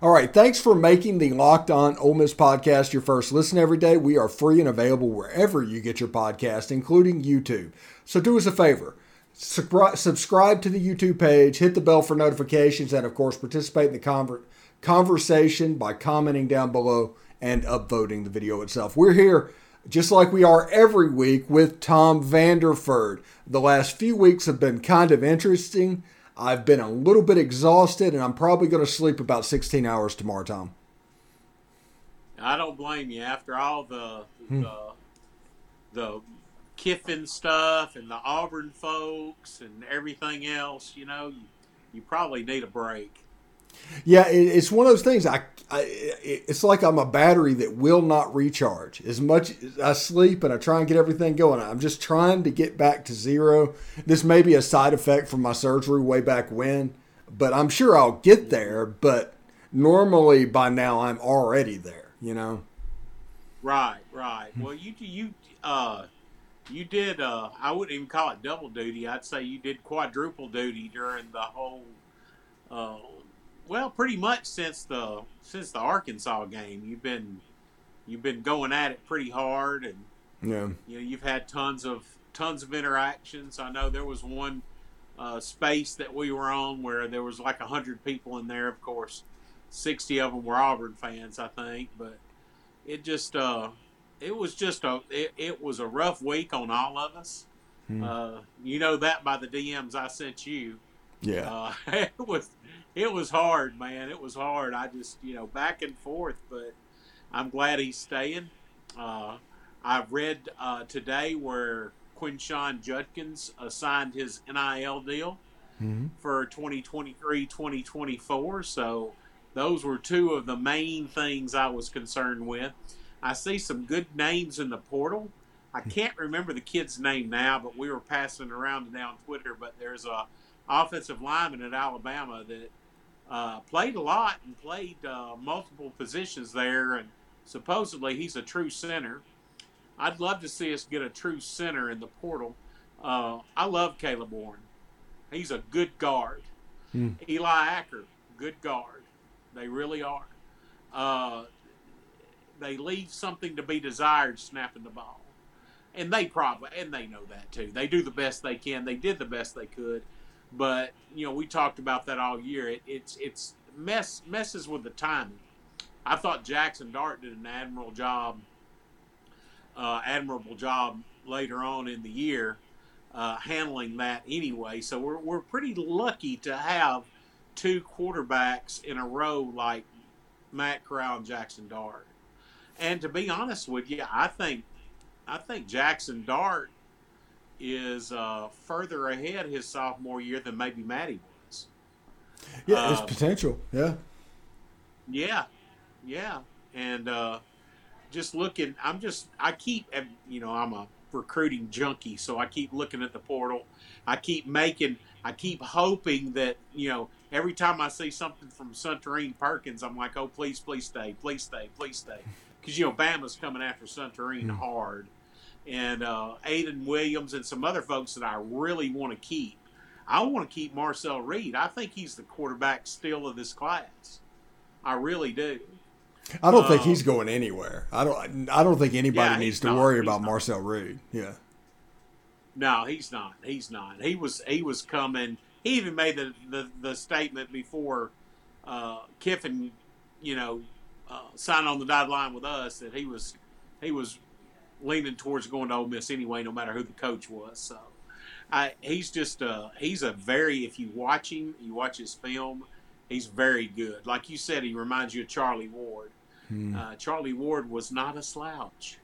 All right. Thanks for making the Locked On Ole Miss podcast your first listen every day. We are free and available wherever you get your podcast, including YouTube. So do us a favor. Subscribe to the YouTube page, hit the bell for notifications, and of course, participate in the conver- conversation by commenting down below and upvoting the video itself. We're here just like we are every week with Tom Vanderford. The last few weeks have been kind of interesting. I've been a little bit exhausted, and I'm probably going to sleep about 16 hours tomorrow, Tom. I don't blame you. After all the hmm. the, the Kiffin stuff and the Auburn folks and everything else, you know, you, you probably need a break. Yeah, it's one of those things. I, I, it's like I'm a battery that will not recharge. As much as I sleep and I try and get everything going, I'm just trying to get back to zero. This may be a side effect from my surgery way back when, but I'm sure I'll get there. But normally by now I'm already there. You know. Right, right. Well, you you uh you did uh I wouldn't even call it double duty. I'd say you did quadruple duty during the whole uh well, pretty much since the since the Arkansas game, you've been you've been going at it pretty hard, and yeah, you know you've had tons of tons of interactions. I know there was one uh, space that we were on where there was like a hundred people in there. Of course, sixty of them were Auburn fans, I think, but it just uh, it was just a it, it was a rough week on all of us. Hmm. Uh, you know that by the DMs I sent you. Yeah, uh, it was it was hard, man. It was hard. I just, you know, back and forth, but I'm glad he's staying. Uh, I've read uh, today where Quinshon Judkins signed his NIL deal mm-hmm. for 2023 2024. So those were two of the main things I was concerned with. I see some good names in the portal. I hmm. can't remember the kid's name now, but we were passing around today on Twitter. But there's a offensive lineman at Alabama that uh, played a lot and played uh, multiple positions there, and supposedly he's a true center. I'd love to see us get a true center in the portal. Uh, I love Caleb Warren. He's a good guard. Hmm. Eli Acker, good guard. They really are. Uh, they leave something to be desired snapping the ball. And they probably, and they know that too. They do the best they can. They did the best they could but you know, we talked about that all year. It, it's it's mess messes with the timing. I thought Jackson Dart did an admirable job, uh, admirable job later on in the year, uh, handling that anyway. So we're we're pretty lucky to have two quarterbacks in a row like Matt Corral and Jackson Dart. And to be honest with you, I think I think Jackson Dart is uh, further ahead his sophomore year than maybe Maddie was. Yeah, it's uh, potential. Yeah. Yeah, yeah, and uh, just looking, I'm just I keep you know I'm a recruiting junkie, so I keep looking at the portal. I keep making, I keep hoping that you know every time I see something from Suntarine Perkins, I'm like, oh please, please stay, please stay, please stay, because you know Bama's coming after Suntarine mm. hard and uh, Aiden Williams and some other folks that I really want to keep. I want to keep Marcel Reed. I think he's the quarterback still of this class. I really do. I don't um, think he's um, going anywhere. I don't. I don't think anybody yeah, needs to not, worry about not. Marcel Reed. Yeah. No, he's not. He's not. He was. He was coming. He even made the the, the statement before uh, Kiffin, you know, uh, signed on the dotted line with us that he was he was leaning towards going to Ole Miss anyway, no matter who the coach was. So, I, he's just uh, he's a very if you watch him, you watch his film, he's very good. Like you said, he reminds you of Charlie Ward. Hmm. Uh, Charlie Ward was not a slouch.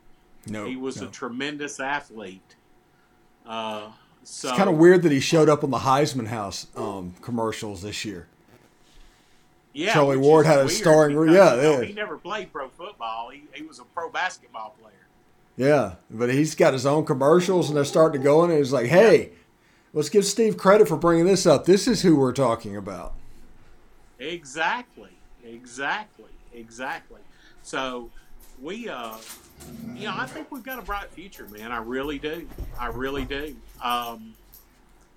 No, he was no. a tremendous athlete. Uh, so, it's kind of weird that he showed up on the Heisman House um, commercials this year. Yeah, Charlie Ward had a starring. role. yeah, yeah, he never played pro football. He, he was a pro basketball player. Yeah, but he's got his own commercials, and they're starting to go in, and he's like, "Hey, let's give Steve credit for bringing this up. This is who we're talking about." Exactly, exactly, exactly. So we, uh, you know, I think we've got a bright future, man. I really do. I really do. Um,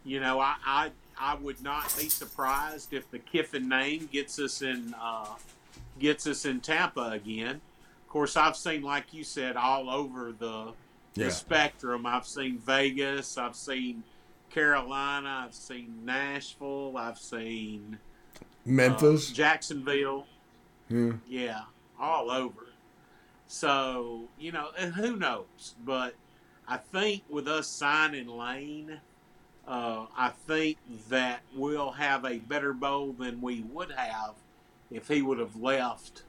you know, I, I, I would not be surprised if the Kiffin name gets us in uh, gets us in Tampa again. Of course, I've seen, like you said, all over the, Yeah. the spectrum. I've seen Vegas, I've seen Carolina, I've seen Nashville, I've seen uh, Memphis. Jacksonville. yeah. Yeah, all over. So, you know, and who knows? But I think with us signing Lane, uh, I think that we'll have a better bowl than we would have if he would have left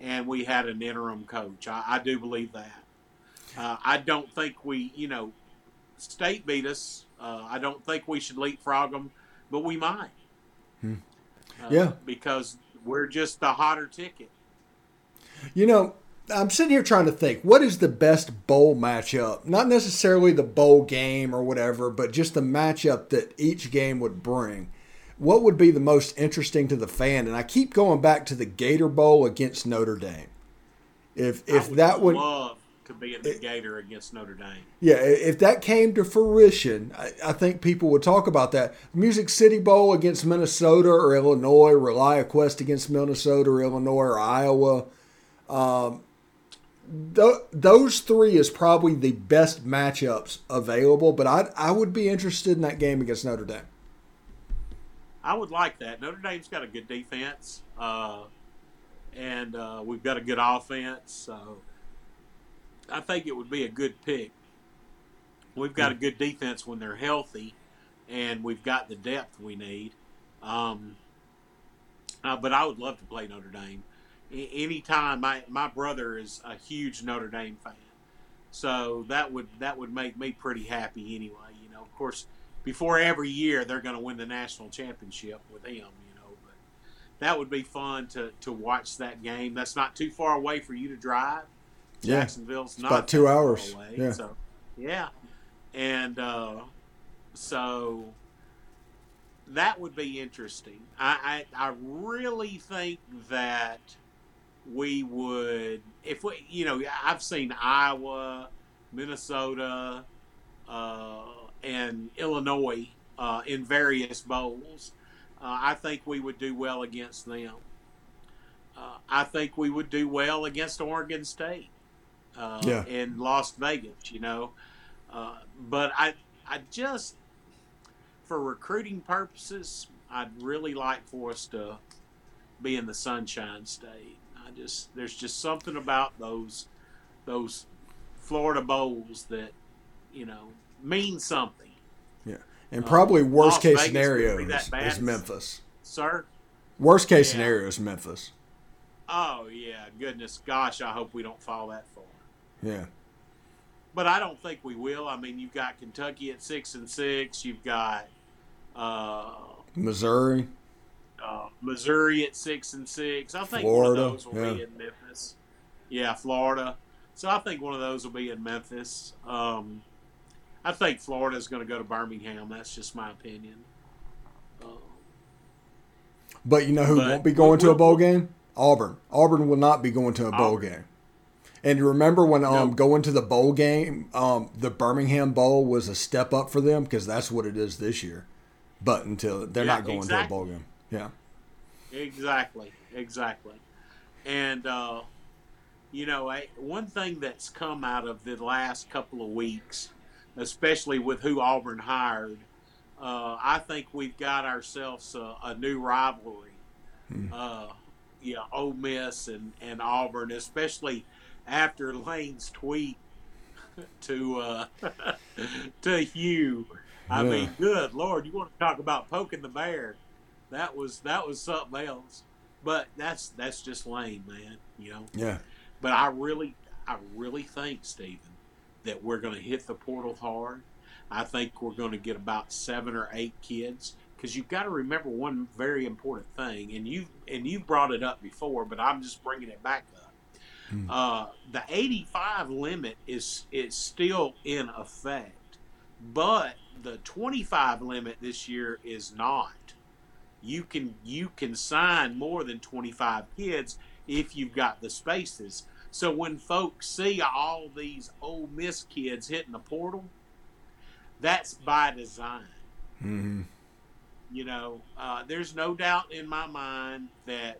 and we had an interim coach. I, I do believe that. Uh, I don't think we, you know, state beat us. Uh, I don't think we should leapfrog them, but we might. Hmm. Uh, Yeah. Because we're just the hotter ticket. You know, I'm sitting here trying to think what is the best bowl matchup? Not necessarily the bowl game or whatever, but just the matchup that each game would bring. What would be the most interesting to the fan? And I keep going back to the Gator Bowl against Notre Dame. If I if that would love to be in the Gator against Notre Dame. yeah, if that came to fruition, I, I think people would talk about that. Music City Bowl against Minnesota or Illinois, ReliaQuest against Minnesota or Illinois or Iowa. Um, th- those three is probably the best matchups available, but I I would be interested in that game against Notre Dame. I would like that. Notre Dame's got a good defense, uh, and uh, we've got a good offense. So I think it would be a good pick. We've got a good defense when they're healthy, and we've got the depth we need. Um, uh, but I would love to play Notre Dame. Anytime, my my brother is a huge Notre Dame fan, so that would that would make me pretty happy anyway. You know, of course, before every year they're going to win the national championship with him. You know, but that would be fun to to watch that game. That's not too far away for you to drive. Yeah. Jacksonville's not about two far hours. away, Yeah. So yeah, and uh, so that would be interesting. I, I I really think that we would if we you know I've seen Iowa, Minnesota, uh, and Illinois uh, in various bowls. Uh, I think we would do well against them. Uh, I think we would do well against Oregon State uh, Yeah. in Las Vegas. You know, uh, but I I just for recruiting purposes, I'd really like for us to be in the Sunshine State. I just there's just something about those those Florida bowls that you know mean something, Yeah, And probably worst Las case Vegas scenario be is, is Memphis. sir. Worst case Yeah. scenario is Memphis. Oh yeah, goodness, gosh, I hope we don't fall that far. Yeah. But I don't think we will. I mean, you've got Kentucky at six and six. You've got uh, Missouri. uh, Missouri at six and six. I think Florida, one of those will be yeah. in Memphis. Yeah, Florida. So I think one of those will be in Memphis. Um, I think Florida is going to go to Birmingham. That's just my opinion. Uh, But you know who won't be going to a bowl game? Auburn. Auburn will not be going to a bowl Auburn. game. And you remember when um No. going to the bowl game, um the Birmingham Bowl was a step up for them because that's what it is this year. But until they're Yeah, not going to a bowl game. Yeah. Exactly, exactly. And uh, you know, I, one thing that's come out of the last couple of weeks, especially with who Auburn hired, uh, I think we've got ourselves a, a new rivalry. Hmm. Uh, yeah, Ole Miss and, and Auburn, especially after Lane's tweet to uh, to Hugh. I Yeah. mean, good lord, you want to talk about poking the bear? That was that was something else. But that's that's just Lane, man. You know. Yeah. But I really, I really think, Stephen, that we're going to hit the portal hard. I think we're going to get about seven or eight kids because you've got to remember one very important thing, and you and you brought it up before, but I'm just bringing it back up. Hmm. Uh, the 85 limit is is still in effect, but the 25 limit this year is not. You can you can sign more than 25 kids if you've got the spaces. So when folks see all these Ole Miss kids hitting the portal, that's by design. Mm-hmm. You know, uh, there's no doubt in my mind that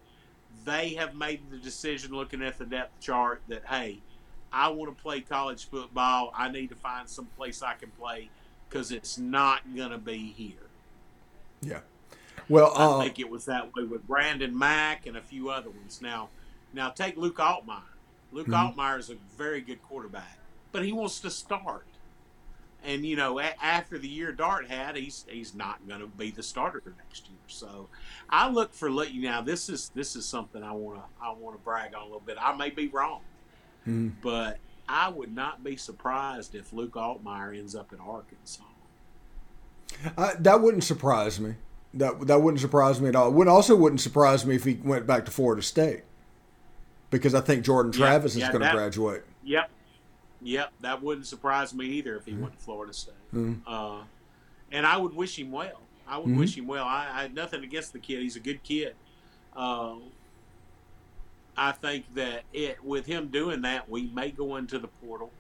they have made the decision looking at the depth chart that hey, I want to play college football. I need to find some place I can play because it's not going to be here. Yeah. Well, uh, I think it was that way with Brandon Mack and a few other ones. Now, now take Luke Altmyer. Luke mm-hmm. Altmyer is a very good quarterback, but he wants to start. And you know, a- after the year Dart had, he's he's not going to be the starter next year. So, I look for let you now. This is this is something I want to I want to brag on a little bit. I may be wrong, mm-hmm. but I would not be surprised if Luke Altmyer ends up in Arkansas. Uh, that wouldn't surprise me. That that wouldn't surprise me at all. It would also wouldn't surprise me if he went back to Florida State, because I think Jordan Travis yeah, is going to graduate. Yep, yep, that wouldn't surprise me either if he mm-hmm. went to Florida State. Mm-hmm. Uh, and I would wish him well. I would mm-hmm. wish him well. I, I, had nothing against the kid. He's a good kid. Uh, I think that it with him doing that, we may go into the portal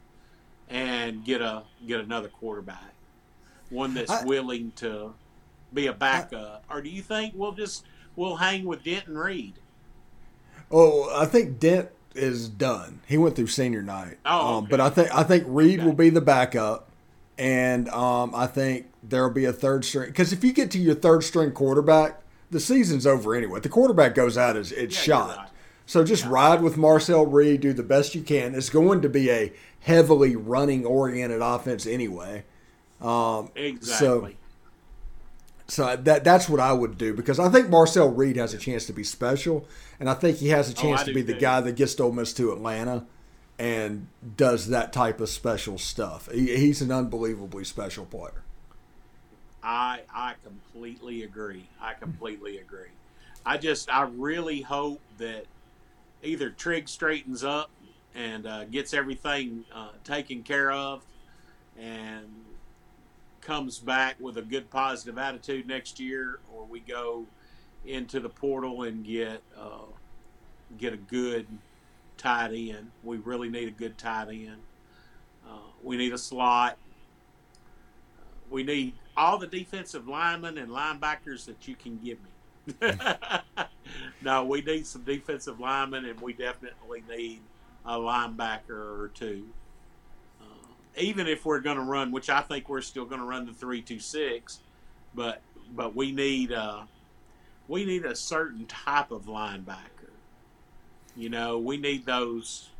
and get a get another quarterback, one that's I, willing to be a backup. I, or do you think we'll just we'll hang with Denton Reed? Oh, I think Dent is done. He went through senior night. Oh, um, but I think I think Reed okay. will be the backup, and um, I think there'll be a third string. Because if you get to your third string quarterback, the season's over anyway. The quarterback goes out as it's yeah, shot. Right. So just yeah. ride with Marcel Reed, do the best you can. It's going to be a heavily running oriented offense anyway. Um, exactly. So, so that that's what I would do because I think Marcel Reed has a chance to be special, and I think he has a oh, chance oh, to be the guy that gets Ole Miss to Atlanta and does that type of special stuff. He, he's an unbelievably special player. I I completely agree. I completely agree. I just I really hope that either Trigg straightens up and uh, gets everything uh, taken care of and comes back with a good positive attitude next year, or we go into the portal and get uh, get a good tight end. We really need a good tight end. Uh, we need a slot. we need all the defensive linemen and linebackers that you can give me. no, we need some defensive linemen, and we definitely need a linebacker or two. Even if we're going to run, which I think we're still going to run the three-two-six, but but we need uh, we need a certain type of linebacker. You know, we need those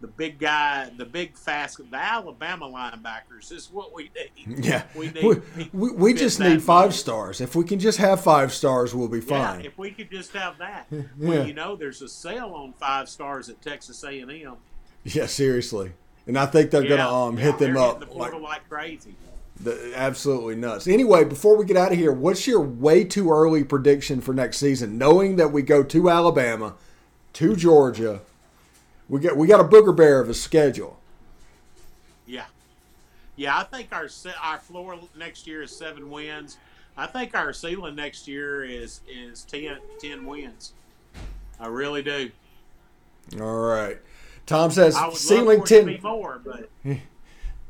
the big guy, the big fast, the Alabama linebackers is what we need. Yeah, we need. We, we, we just need five stars. If we can just have five stars, we'll be fine. Yeah, if we could just have that. yeah. Well, you know, there's a sale on five stars at Texas A&M. Yeah, seriously, and I think they're yeah, gonna um, hit them up the like, like crazy. The, absolutely nuts. Anyway, before we get out of here, what's your way too early prediction for next season? Knowing that we go to Alabama, to Georgia we got we got a booger bear of a schedule. Yeah, yeah. I think our our floor next year is seven wins. I think our ceiling next year is is 10, 10 wins. I really do. All right. Tom says ceiling ten more, but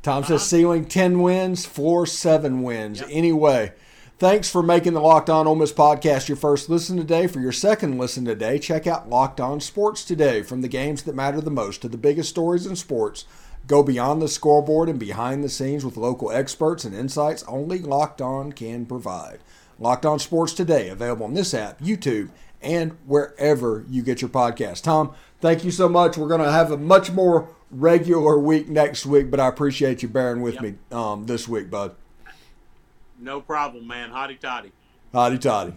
Tom uh-huh. says ceiling ten wins, four seven wins. Yep. Anyway. Thanks for making the Locked On Ole Miss podcast your first listen today. For your second listen today, check out Locked On Sports Today. From the games that matter the most to the biggest stories in sports, go beyond the scoreboard and behind the scenes with local experts and insights only Locked On can provide. Locked On Sports Today, available on this app, YouTube, and wherever you get your podcast. Tom, thank you so much. We're going to have a much more regular week next week, but I appreciate you bearing with yep. me um, this week, bud. No problem, man. Hotty toddy. Hotty toddy.